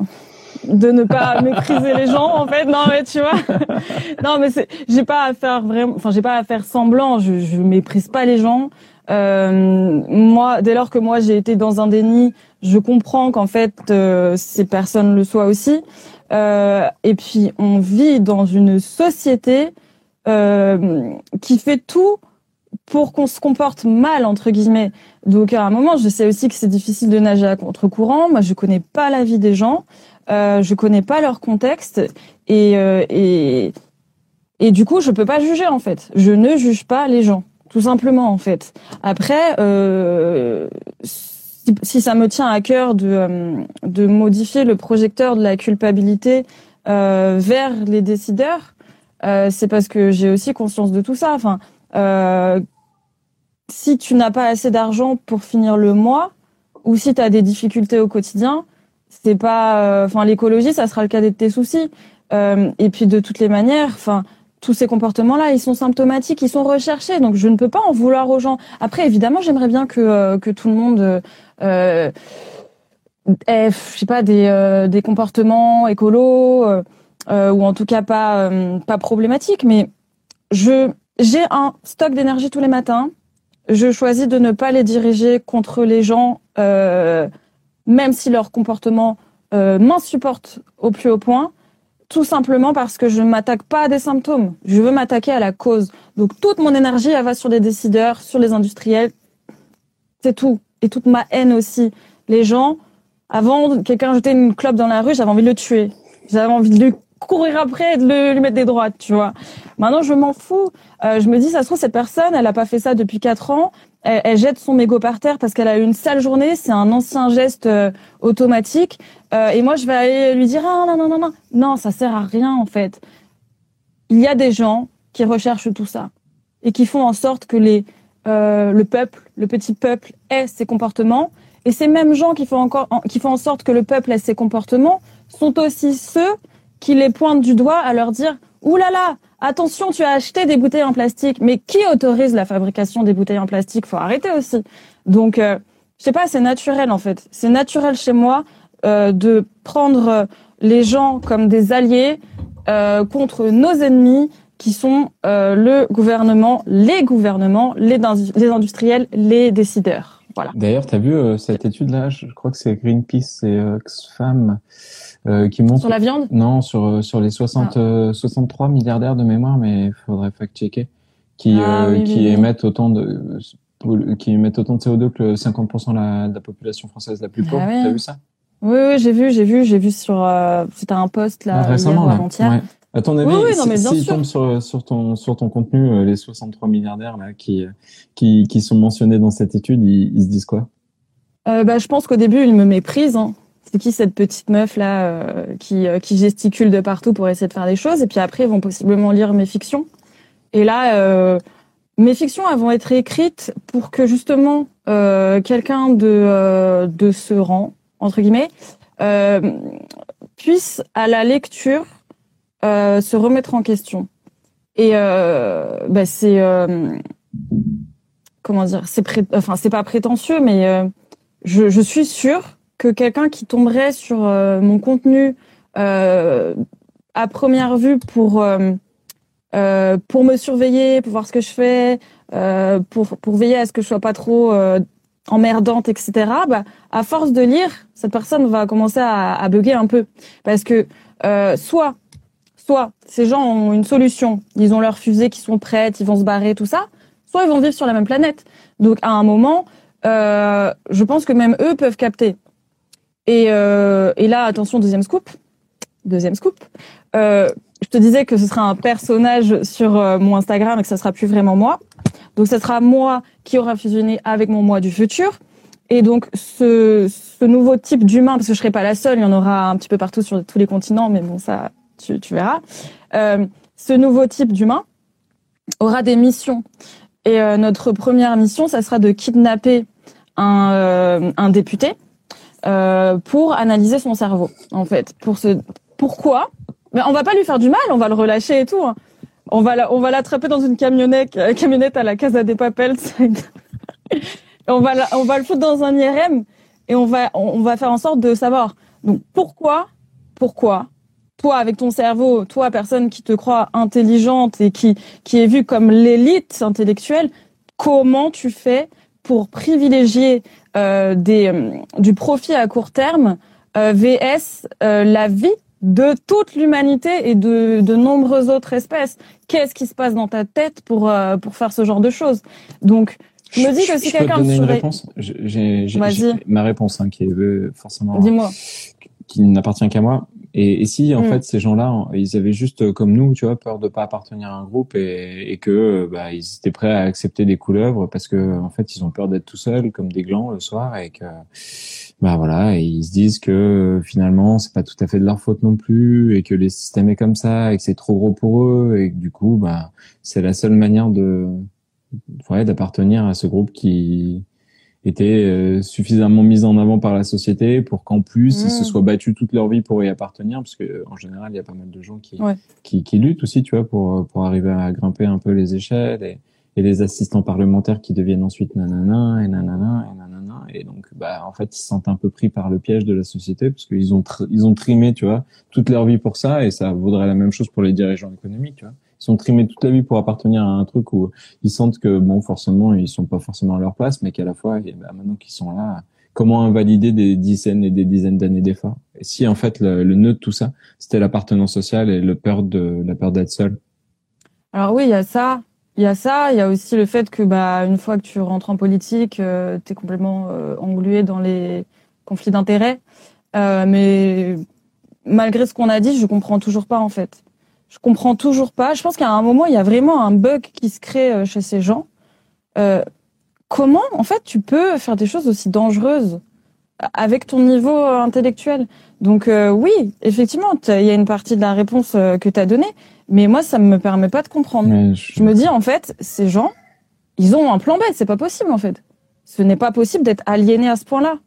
de ne pas *laughs* mépriser les gens en fait. Non mais tu vois, *laughs* non mais c'est, j'ai pas à faire vraiment, enfin j'ai pas à faire semblant. Je, je méprise pas les gens. Euh, moi, dès lors que moi j'ai été dans un déni, je comprends qu'en fait euh, ces personnes le soient aussi. Euh, et puis on vit dans une société euh, qui fait tout pour qu'on se comporte mal entre guillemets. Donc à un moment, je sais aussi que c'est difficile de nager à contre-courant. Moi, je connais pas la vie des gens, je connais pas leur contexte et, et et du coup, je peux pas juger en fait. Je ne juge pas les gens, tout simplement en fait. Après, si, ça me tient à cœur de euh, de modifier le projecteur de la culpabilité euh, vers les décideurs, euh, c'est parce que j'ai aussi conscience de tout ça. Enfin. Si tu n'as pas assez d'argent pour finir le mois, ou si tu as des difficultés au quotidien, c'est pas, enfin l'écologie, ça sera le cadet de tes soucis. Et puis de toutes les manières, enfin tous ces comportements-là, ils sont symptomatiques, ils sont recherchés. Donc je ne peux pas en vouloir aux gens. Après, évidemment, j'aimerais bien que euh, que tout le monde euh, ait, je sais pas, des euh, des comportements écolos euh, ou en tout cas pas pas problématiques. Mais je j'ai un stock d'énergie tous les matins. Je choisis de ne pas les diriger contre les gens, même si leur comportement m'insupporte au plus haut point tout simplement parce que je ne m'attaque pas à des symptômes. Je veux m'attaquer à la cause. Donc toute mon énergie, elle va sur les décideurs, sur les industriels. C'est tout. Et toute ma haine aussi. Les gens, avant, quelqu'un jetait une clope dans la rue, j'avais envie de le tuer. J'avais envie de lui courir après et de lui mettre des droites, tu vois. Maintenant, je m'en fous. Euh, je me dis, ça se trouve, cette personne, elle a pas fait ça depuis quatre ans. Elle, jette son mégot par terre parce qu'elle a eu une sale journée. C'est un ancien geste euh, automatique. Euh, et moi, je vais aller lui dire, ah non, non, non, non. Non, ça sert à rien, en fait. Il y a des gens qui recherchent tout ça et qui font en sorte que les, le peuple, le petit peuple, ait ces comportements. Et ces mêmes gens qui font encore, qui font en sorte que le peuple ait ces comportements sont aussi ceux qui les pointent du doigt à leur dire Ouh là là, attention, tu as acheté des bouteilles en plastique. Mais qui autorise la fabrication des bouteilles en plastique? Faut arrêter aussi. Donc, euh, je sais pas, c'est naturel en fait. C'est naturel chez moi euh, de prendre les gens comme des alliés euh, contre nos ennemis qui sont euh, le gouvernement, les gouvernements, les, les industriels, les décideurs. Voilà. D'ailleurs, tu as vu euh, cette étude-là? Je crois que c'est Greenpeace et Oxfam euh, qui montre sur la viande Non, sur euh, sur les 60 63 ah. euh, milliardaires de mémoire, mais il faudrait fact-checker qui ah qui émettent autant de qui émettent autant de CO2 que 50% de la, de la population française la plus ah pauvre. Ah, T'as vu ça? Oui, oui, j'ai vu, j'ai vu, j'ai vu sur c'était un post là récemment hier, là. À ton avis, oui, oui, s'ils tombent sur, sur ton sur ton contenu, les 63 milliardaires là qui qui qui sont mentionnés dans cette étude, ils, ils se disent quoi? Euh, bah, je pense qu'au début, ils me méprisent. Hein c'est qui cette petite meuf là euh, qui, euh, qui gesticule de partout pour essayer de faire des choses et puis après ils vont possiblement lire mes fictions. Et là euh, mes fictions elles vont être écrites pour que justement quelqu'un de de ce rang entre guillemets puisse à la lecture se remettre en question. Et bah, c'est comment dire c'est enfin c'est pas prétentieux mais je, je suis sûre que quelqu'un qui tomberait sur euh, mon contenu euh, à première vue pour euh, euh, pour me surveiller, pour voir ce que je fais, euh, pour pour veiller à ce que je sois pas trop emmerdante, etc. Bah, à force de lire, cette personne va commencer à, à bugger un peu parce que soit soit ces gens ont une solution, ils ont leurs fusées qui sont prêtes, ils vont se barrer, tout ça, soit ils vont vivre sur la même planète. Donc à un moment, euh, je pense que même eux peuvent capter. Et, euh, et là, attention, deuxième scoop. Deuxième scoop. Euh, je te disais que ce sera un personnage sur euh, mon Instagram et que ce sera plus vraiment moi. Donc, ce sera moi qui aura fusionné avec mon moi du futur. Et donc, ce, ce nouveau type d'humain, parce que je serai pas la seule, il y en aura un petit peu partout sur tous les continents, mais bon, ça, tu, tu verras. Euh, ce nouveau type d'humain aura des missions. Et euh, notre première mission, ça sera de kidnapper un, un député euh, pour analyser son cerveau, en fait. Pour ce pourquoi? Mais on va pas lui faire du mal, on va le relâcher et tout. Hein. On va l'attraper dans une camionnette, euh, camionnette à la Casa des Papels. *laughs* on va on va le foutre dans un IRM et on va on va faire en sorte de savoir donc pourquoi pourquoi toi avec ton cerveau, toi personne qui te croit intelligente et qui qui est vue comme l'élite intellectuelle, comment tu fais pour privilégier des, euh, du profit à court terme euh, vs la vie de toute l'humanité et de, de nombreuses autres espèces. Qu'est-ce qui se passe dans ta tête pour pour faire ce genre de choses? Donc, je me dis que si quelqu'un me une réponse, j'ai ma réponse hein, qui est forcément dis-moi qui n'appartient qu'à moi. Et, et, si en mm. fait ces gens-là, ils avaient juste euh, comme nous, tu vois, peur de pas appartenir à un groupe et, et que euh, bah, ils étaient prêts à accepter des couleuvres parce que en fait ils ont peur d'être tout seuls comme des glands le soir et que bah voilà, et ils se disent que finalement c'est pas tout à fait de leur faute non plus et que les systèmes est comme ça et que c'est trop gros pour eux et que du coup bah c'est la seule manière de ouais, d'appartenir à ce groupe qui étaient euh, suffisamment mises en avant par la société pour qu'en plus ils se Mm. soient battus toute leur vie pour y appartenir, parce que en général il y a pas mal de gens qui Ouais. qui, qui luttent aussi, tu vois, pour pour arriver à grimper un peu les échelles et, et les assistants parlementaires qui deviennent ensuite nanana et nanana et nanana et donc bah en fait ils se sentent un peu pris par le piège de la société parce qu'ils ont ils ont trimé, tu vois, toute leur vie pour ça et ça vaudrait la même chose pour les dirigeants économiques, tu vois. Sont trimés toute la vie pour appartenir à un truc où ils sentent que bon forcément ils sont pas forcément à leur place mais qu'à la fois et bah, maintenant qu'ils sont là comment invalider des dizaines et des dizaines d'années d'efforts? Si en fait le, nœud de tout ça c'était l'appartenance sociale et le peur de la peur d'être seul? Alors oui, il y a ça. Il y a ça. Il y a aussi le fait que bah une fois que tu rentres en politique, euh, t'es complètement euh, englué dans les conflits d'intérêts. Euh, mais malgré ce qu'on a dit, je comprends toujours pas en fait. Je comprends toujours pas. Je pense qu'à un moment, il y a vraiment un bug qui se crée euh, chez ces gens. Euh, comment en fait tu peux faire des choses aussi dangereuses avec ton niveau euh, intellectuel? Donc euh, oui, effectivement, il y a une partie de la réponse euh, que tu as donnée. Mais moi, ça me permet pas de comprendre. Je- Je me dis, en fait, ces gens, ils ont un plan B. C'est pas possible, en fait. Ce n'est pas possible d'être aliéné à ce point-là.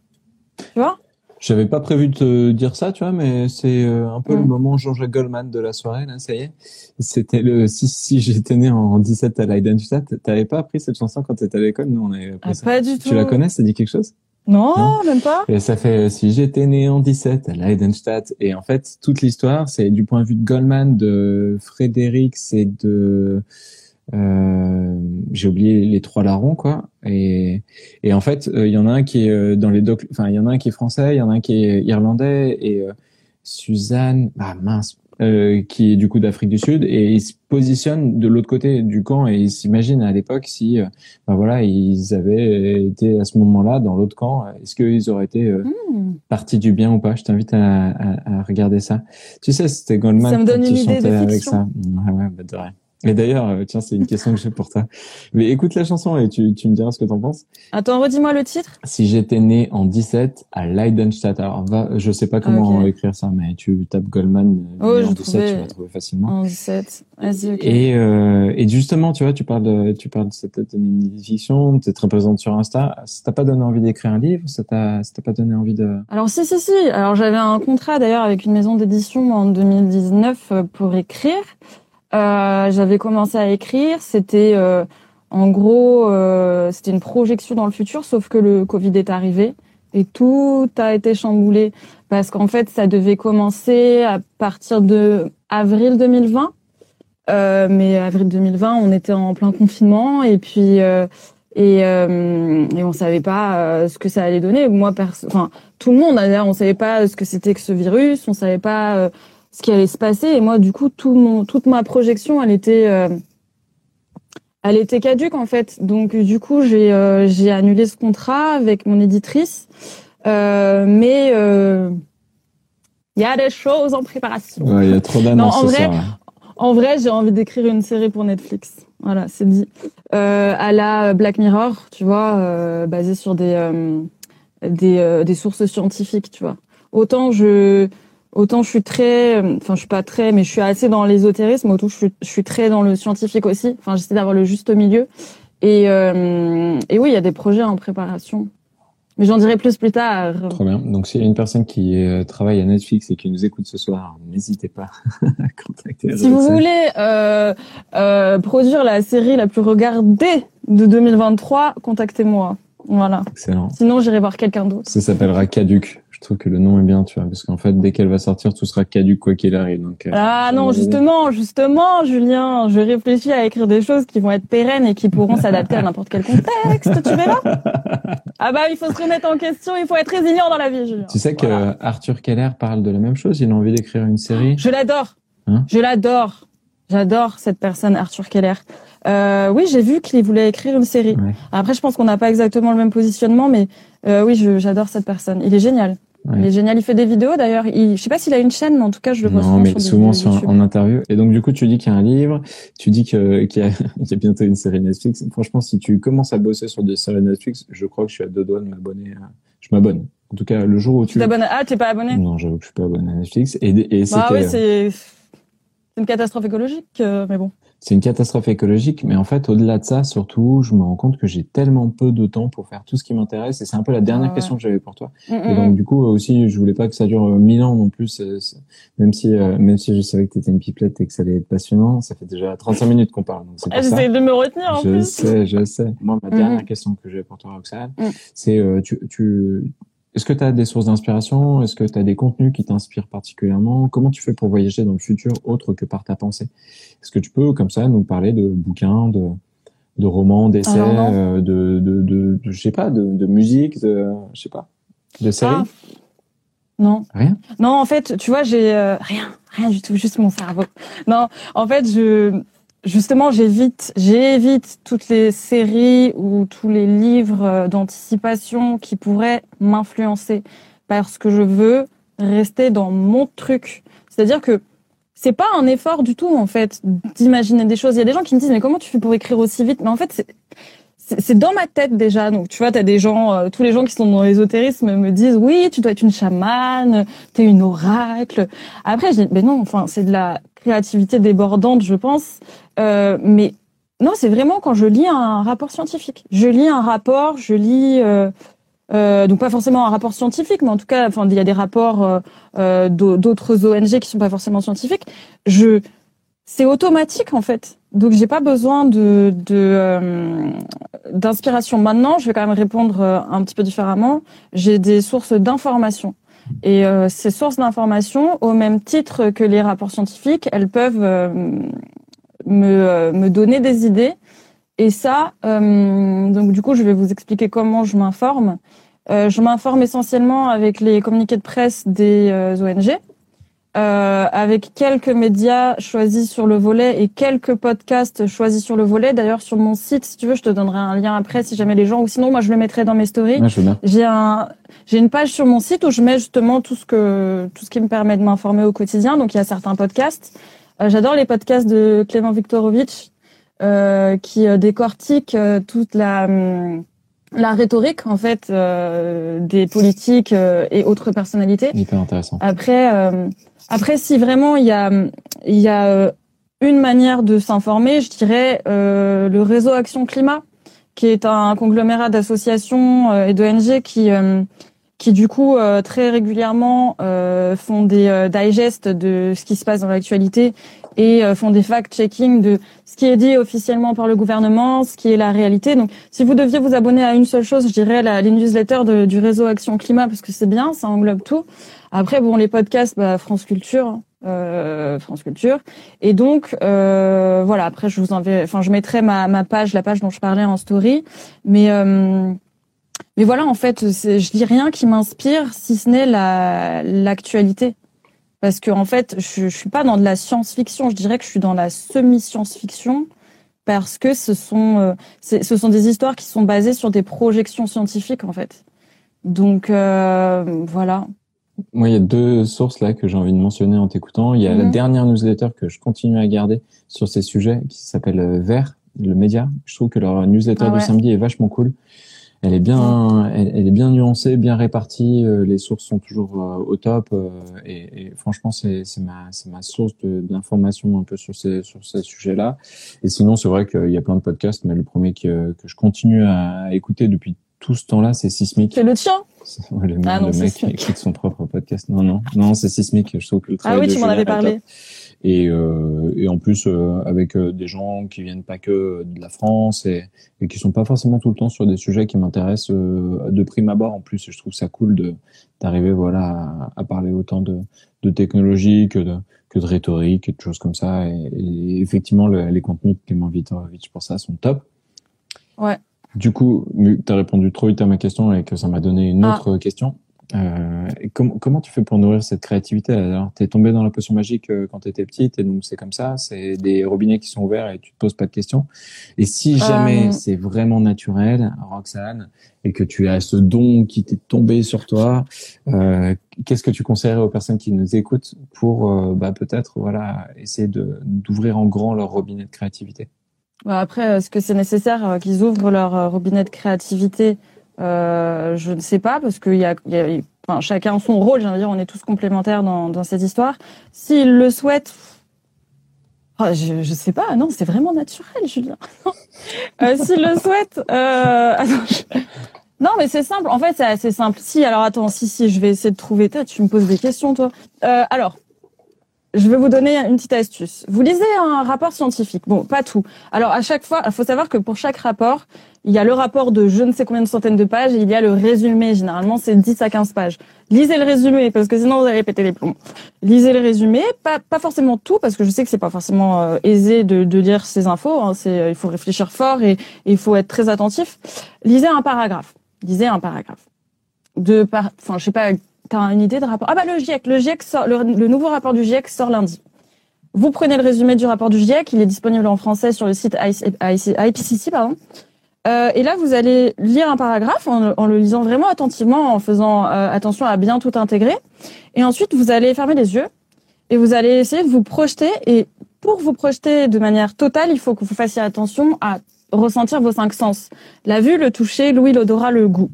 Tu vois? J'avais pas prévu de te dire ça, tu vois, mais c'est euh, un peu le Mm. moment Jean-Jacques Goldman de la soirée, là, ça y est. C'était le si si j'étais né en 17 à Leidenstadt, t'avais pas appris cette chanson quand t'étais à l'école? Nous, on avait appris Ah, ça. Pas du tout. Tu la connais Ça dit quelque chose? Non, Non même pas. Et ça fait euh, si j'étais né en 17 à Leidenstadt. Et en fait, toute l'histoire, c'est du point de vue de Goldman, de Frédéric, c'est de j'ai oublié les trois larrons quoi. Et et en fait, euh, il y en a un qui est euh, dans les doc, enfin il y en a un qui est français, il y en a un qui est irlandais et euh, Suzanne, ah mince, euh, qui est du coup d'Afrique du Sud et ils se positionnent de l'autre côté du camp et ils s'imaginent à l'époque si, euh, ben voilà, ils avaient été à ce moment-là dans l'autre camp, est-ce qu'ils auraient été euh, partie du bien ou pas? Je t'invite à, à, à regarder ça. Tu sais, c'était Goldman Ça me donne une idée de fiction. ça. Ouais, ouais, bah de rien. Et d'ailleurs, euh, tiens, c'est une question que j'ai pour toi. Mais écoute la chanson et tu, tu me diras ce que t'en penses. Attends, redis-moi le titre. Si j'étais né en 17 à Leidenstadt, alors va, je sais pas comment Ok. écrire ça, mais tu tapes Goldman euh, Oh, né en je 17, trouvais- tu vas trouver facilement. En 17. Vas-y, ok. Et, euh, et justement, tu vois, tu parles de, tu parles de cette fiction, tu es très présente sur Insta. Ça t'a pas donné envie d'écrire un livre? Ça t'a, ça t'a pas donné envie de... Alors si, si, si. Alors j'avais un contrat d'ailleurs avec une maison d'édition en 2019 euh, pour écrire. Euh, j'avais commencé à écrire. C'était euh, en gros, euh, c'était une projection dans le futur, sauf que le Covid est arrivé et tout a été chamboulé parce qu'en fait, ça devait commencer à partir de avril 2020. Euh, mais avril 2020, on était en plein confinement et puis euh, et, euh, et on savait pas ce que ça allait donner. Moi, enfin tout le monde d'ailleurs, on savait pas ce que c'était que ce virus, on savait pas euh, ce qui allait se passer. Et moi, du coup, tout mon, toute ma projection, elle était, euh, elle était caduque en fait. Donc, du coup, j'ai, euh, j'ai annulé ce contrat avec mon éditrice. Euh, mais il y a des choses en préparation. Ouais, il y a trop d'annonces Non, en vrai. En vrai, j'ai envie d'écrire une série pour Netflix. Voilà, c'est dit. À la Black Mirror, tu vois, basée sur des des, des sources scientifiques, tu vois. Autant je autant je suis très, enfin je suis pas très, mais je suis assez dans l'ésotérisme. Autant je suis, je suis très dans le scientifique aussi. Enfin, j'essaie d'avoir le juste milieu. Et euh, et oui, il y a des projets en préparation. Mais j'en dirai plus plus tard. Trop bien. Donc, s'il y a une personne qui euh, travaille à Netflix et qui nous écoute ce soir, n'hésitez pas *laughs* à contacter. Si vous voulez euh, euh, produire la série la plus regardée de 2023, contactez-moi. Voilà. Excellent. Sinon, j'irai voir quelqu'un d'autre. Ça s'appellera Caduc. Je trouve que le nom est bien, tu vois, parce qu'en fait, dès qu'elle va sortir, tout sera caduc quoi qu'il arrive. Donc, euh, Ah non, aider. justement, justement, Julien, je réfléchis à écrire des choses qui vont être pérennes et qui pourront s'adapter à n'importe quel contexte, tu verras. *laughs* Ah bah, il faut se remettre en question, il faut être résilient dans la vie, Julien. Tu sais que. Arthur Keller parle de la même chose. Il a envie d'écrire une série. Je l'adore. Hein je l'adore. J'adore cette personne, Arthur Keller. Euh, oui, j'ai vu qu'il voulait écrire une série. Ouais. Après, je pense qu'on n'a pas exactement le même positionnement, mais euh, oui, j'adore cette personne. Il est génial. Ouais. Il est génial. Il fait des vidéos d'ailleurs. Il... Je sais pas s'il a une chaîne, mais en tout cas, je le vois Non, souvent mais sur souvent sur, YouTube. en interview. Et donc, du coup, tu dis qu'il y a un livre, tu dis *laughs* qu'il y, a- qu'il y a bientôt une série Netflix. Franchement, si tu commences à bosser sur des séries Netflix, je crois que je suis à deux doigts de m'abonner. à- Je m'abonne. En tout cas, le jour où Tu tu... t'abonnes. Ah, t'es pas abonné? Non, j'avoue que je suis pas abonné à Netflix. Et, et Bah ouais, c'est c'est une catastrophe écologique, euh, mais bon. C'est une catastrophe écologique, mais en fait, au-delà de ça, surtout, je me rends compte que j'ai tellement peu de temps pour faire tout ce qui m'intéresse, et c'est un peu la dernière question que j'avais pour toi. Mm, et donc, du coup, aussi, je voulais pas que ça dure mille ans non plus, même si, euh, même si je savais que tu étais une pipelette et que ça allait être passionnant, ça fait déjà 35 minutes qu'on parle. J'essaie de me retenir en je plus. Je sais, je sais. Moi, ma dernière question que j'ai pour toi, Roxane, c'est, euh, tu, tu, est-ce que tu as des sources d'inspiration? Est-ce que tu as des contenus qui t'inspirent particulièrement? Comment tu fais pour voyager dans le futur autre que par ta pensée? Est-ce que tu peux, comme ça, nous parler de bouquins, de, de romans, d'essais, euh, de, de, de, de, je sais pas, de, de musique, de, je sais pas, de séries ah. Non. Rien? Non, en fait, tu vois, j'ai euh, rien, rien du tout, juste mon cerveau. Non, en fait, je justement, j'évite, j'évite toutes les séries ou tous les livres euh, d'anticipation qui pourraient m'influencer parce que je veux rester dans mon truc. C'est-à-dire que c'est pas un effort du tout en fait d'imaginer des choses. Il y a des gens qui me disent mais comment tu fais pour écrire aussi vite? Mais en fait c'est dans ma tête déjà. Donc tu vois, t'as des gens, euh, tous les gens qui sont dans l'ésotérisme me disent oui, tu dois être une chamane, t'es une oracle. Après je dis mais non, enfin c'est de la créativité débordante, je pense. Euh, mais non, c'est vraiment quand je lis un rapport scientifique. Je lis un rapport, je lis euh, euh, donc pas forcément un rapport scientifique, mais en tout cas, enfin il y a des rapports euh, euh d'autres ONG qui sont pas forcément scientifiques. Je c'est automatique en fait. Donc j'ai pas besoin de euh, d'inspiration. Maintenant, je vais quand même répondre un petit peu différemment. J'ai des sources d'information. Et ces sources d'information, au même titre que les rapports scientifiques, elles peuvent me, euh, me donner des idées. Et ça, euh, donc du coup, je vais vous expliquer comment je m'informe. Euh, je m'informe essentiellement avec les communiqués de presse des ONG, euh, avec quelques médias choisis sur le volet et quelques podcasts choisis sur le volet. D'ailleurs, sur mon site, si tu veux, je te donnerai un lien après si jamais les gens, ou sinon, moi, je le mettrai dans mes stories. j'ai un, j'ai une page sur mon site où je mets justement tout ce que, tout ce qui me permet de m'informer au quotidien. Donc, il y a certains podcasts. Euh, j'adore les podcasts de Clément Viktorovitch euh, qui euh, décortique toute la hum, la rhétorique en fait des politiques et autres personnalités. Hyper intéressant. Après, après si vraiment il y a il y a une manière de s'informer, je dirais le réseau Action Climat, qui est un conglomérat d'associations et d'ONG qui qui du coup euh, très régulièrement euh, font des euh, digests de ce qui se passe dans l'actualité et font des fact-checking de ce qui est dit officiellement par le gouvernement, ce qui est la réalité. Donc, si vous deviez vous abonner à une seule chose, je dirais la, les newsletters de, du réseau Action Climat parce que c'est bien, ça englobe tout. Après, bon, les podcasts, bah, France Culture. Euh, France Culture et donc euh, voilà après je vous enverrai enfin je mettrai ma, ma page la page dont je parlais en story mais mais voilà, en fait, je dis rien qui m'inspire si ce n'est la l'actualité. Parce que en fait, je, je suis pas dans de la science-fiction. Je dirais que je suis dans la semi-science-fiction parce que ce sont euh, ce sont des histoires qui sont basées sur des projections scientifiques en fait. Donc euh, voilà. Moi, il y a deux sources là que j'ai envie de mentionner en t'écoutant. Il y a la mhm. dernière newsletter que je continue à garder sur ces sujets qui s'appelle euh, Vert, le média. Je trouve que leur newsletter ah du samedi est vachement cool. Elle est bien, elle, est bien nuancée, bien répartie. Euh, les sources sont toujours euh, au top. Euh, et, et, franchement, c'est ma, c'est ma source d'information un peu sur ces, sur ces sujets-là. Et sinon, c'est vrai qu'il y a plein de podcasts, mais le premier que, que je continue à écouter depuis tout ce temps-là, c'est Sismic. C'est le tien? *laughs* Ouais, le, ah non, le mec qui écoute son propre podcast. Non, non, non, c'est Sismic. Je trouve que le travail Ah oui, tu m'en avais parlé. Et, euh, et en plus euh, avec euh, des gens qui viennent pas que de la France et, et qui sont pas forcément tout le temps sur des sujets qui m'intéressent euh, de prime abord. En plus, je trouve ça cool de d'arriver voilà à, à, parler autant de, de technologie que de que de rhétorique et de choses comme ça. Et, et effectivement, le, les contenus de Clément Vitorovitch pour ça sont top. Ouais. Du coup, tu as répondu trop vite à ma question et que ça m'a donné une ah. autre question. Euh, comment tu fais pour nourrir cette créativité Alors, t'es tombé dans la potion magique euh, quand t'étais petite et donc c'est comme ça, c'est des robinets qui sont ouverts et tu te poses pas de questions. Et si jamais euh. c'est vraiment naturel, Roxane, et que tu as ce don qui t'est tombé sur toi, euh, qu'est-ce que tu conseillerais aux personnes qui nous écoutent pour bah, peut-être voilà essayer de d'ouvrir en grand leur robinet de créativité? Bah, Après, est-ce que c'est nécessaire qu'ils ouvrent leur robinet de créativité euh, je ne sais pas parce qu'il y a, y a enfin, chacun son rôle. J'ai envie de dire, on est tous complémentaires dans, dans cette histoire. S'ils le souhaitent, Oh, je, je sais pas, non, c'est vraiment naturel, Julien. *laughs* euh, S'il le souhaite. Euh... *laughs* Attends, Non, mais c'est simple. En fait, c'est assez simple. Si, alors attends, si, si, je vais essayer de trouver. Tu me poses des questions, toi. Euh, alors, je vais vous donner une petite astuce. Vous lisez un rapport scientifique. Bon, pas tout. Alors, à chaque fois, il faut savoir que pour chaque rapport, il y a le rapport de je ne sais combien de centaines de pages et il y a le résumé. Généralement, c'est 10 à 15 pages. Lisez le résumé parce que sinon, vous allez péter les plombs. Lisez le résumé, pas, pas forcément tout parce que je sais que c'est pas forcément euh, aisé de, lire ces infos. Hein. C'est, euh, il faut réfléchir fort et il faut être très attentif. Lisez un paragraphe. Lisez un paragraphe. De par, enfin, je sais pas, t'as une idée de rapport? Ah bah le GIEC, le GIEC sort, le, nouveau rapport du GIEC sort lundi. Vous prenez le résumé du rapport du GIEC, il est disponible en français sur le site IPCC, pardon. Euh, et là, vous allez lire un paragraphe en le lisant vraiment attentivement, en faisant euh, attention à bien tout intégrer. Et ensuite, vous allez fermer les yeux et vous allez essayer de vous projeter. Et pour vous projeter de manière totale, il faut que vous fassiez attention à ressentir vos cinq sens la vue, le toucher, l'ouïe, l'odorat, le goût.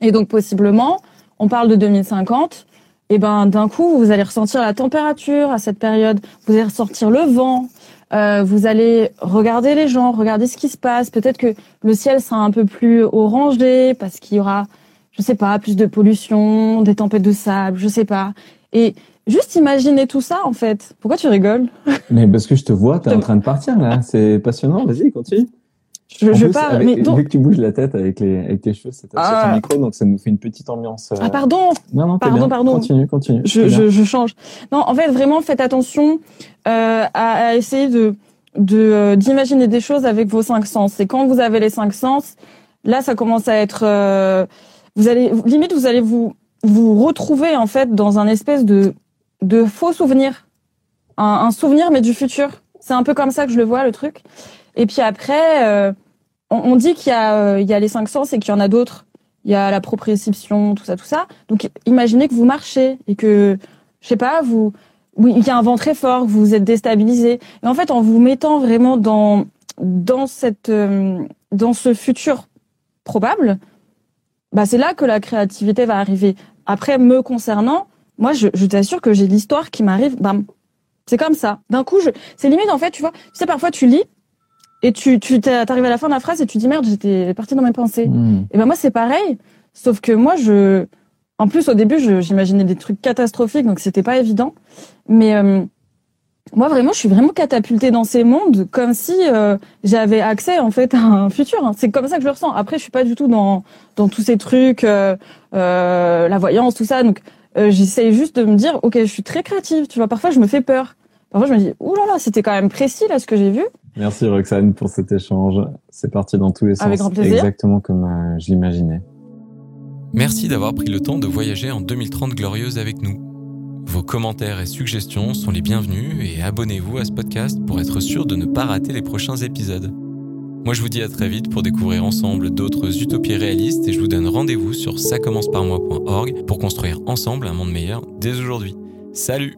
Et donc possiblement, on parle de 2050. Et ben d'un coup, vous allez ressentir la température à cette période. Vous allez ressentir le vent. Euh, vous allez regarder les gens, regarder ce qui se passe. Peut-être que le ciel sera un peu plus orangé parce qu'il y aura, je sais pas, plus de pollution, des tempêtes de sable, je sais pas. Et juste imaginer tout ça en fait. Pourquoi tu rigoles? Mais parce que je te vois, t'es en train de partir là. C'est passionnant. Vas-y, continue. Je, je plus, avec- mais donc- vu que tu bouges la tête avec les avec tes cheveux, c'est Ah. ton micro, donc ça nous fait une petite ambiance. euh, ah pardon. Non, non, Pardon, bien. pardon. Continue, continue. je, je, je change. Non, en fait, vraiment, faites attention euh, à, à essayer de de euh, d'imaginer des choses avec vos cinq sens. Et quand vous avez les cinq sens, là, ça commence à être. euh, vous allez limite, vous allez vous vous retrouver en fait dans un espèce de de faux souvenir, un, un souvenir mais du futur. C'est un peu comme ça que je le vois le truc. Et puis après, euh, on, dit qu'il euh, y a les cinq sens et qu'il y en a d'autres. Il y a la proprioception, tout ça, tout ça. Donc, imaginez que vous marchez et que, je sais pas, vous, il y a un vent très fort, que vous êtes déstabilisé. Et en fait, en vous mettant vraiment dans dans cette euh, dans ce futur probable, bah c'est là que la créativité va arriver. Après, me concernant, moi, je, t'assure que j'ai l'histoire qui m'arrive. Bam, c'est comme ça. D'un coup, c'est limite en fait, tu vois. Tu sais, parfois tu lis et tu tu t'arrives à la fin de la phrase et tu dis merde, j'étais partie dans mes pensées. Hmm. Et ben moi c'est pareil, sauf que moi je, en plus au début je- j'imaginais des trucs catastrophiques donc c'était pas évident, mais euh, moi vraiment je suis vraiment catapultée dans ces mondes comme si euh, j'avais accès en fait à un futur. hein. C'est comme ça que je le ressens. Après je suis pas du tout dans dans tous ces trucs, euh, euh, la voyance tout ça donc euh, j'essaye juste de me dire ok je suis très créative tu vois parfois je me fais peur. Parfois je me dis ouh là là c'était quand même précis là ce que j'ai vu. Merci Roxane pour cet échange. C'est parti dans tous les sens. Avec grand plaisir. Exactement comme euh, je l'imaginais. Merci d'avoir pris le temps de voyager en 2030 glorieuse avec nous. Vos commentaires et suggestions sont les bienvenus et abonnez-vous à ce podcast pour être sûr de ne pas rater les prochains épisodes. Moi je vous dis à très vite pour découvrir ensemble d'autres utopies réalistes et je vous donne rendez-vous sur ça commence par moi.org pour construire ensemble un monde meilleur dès aujourd'hui. Salut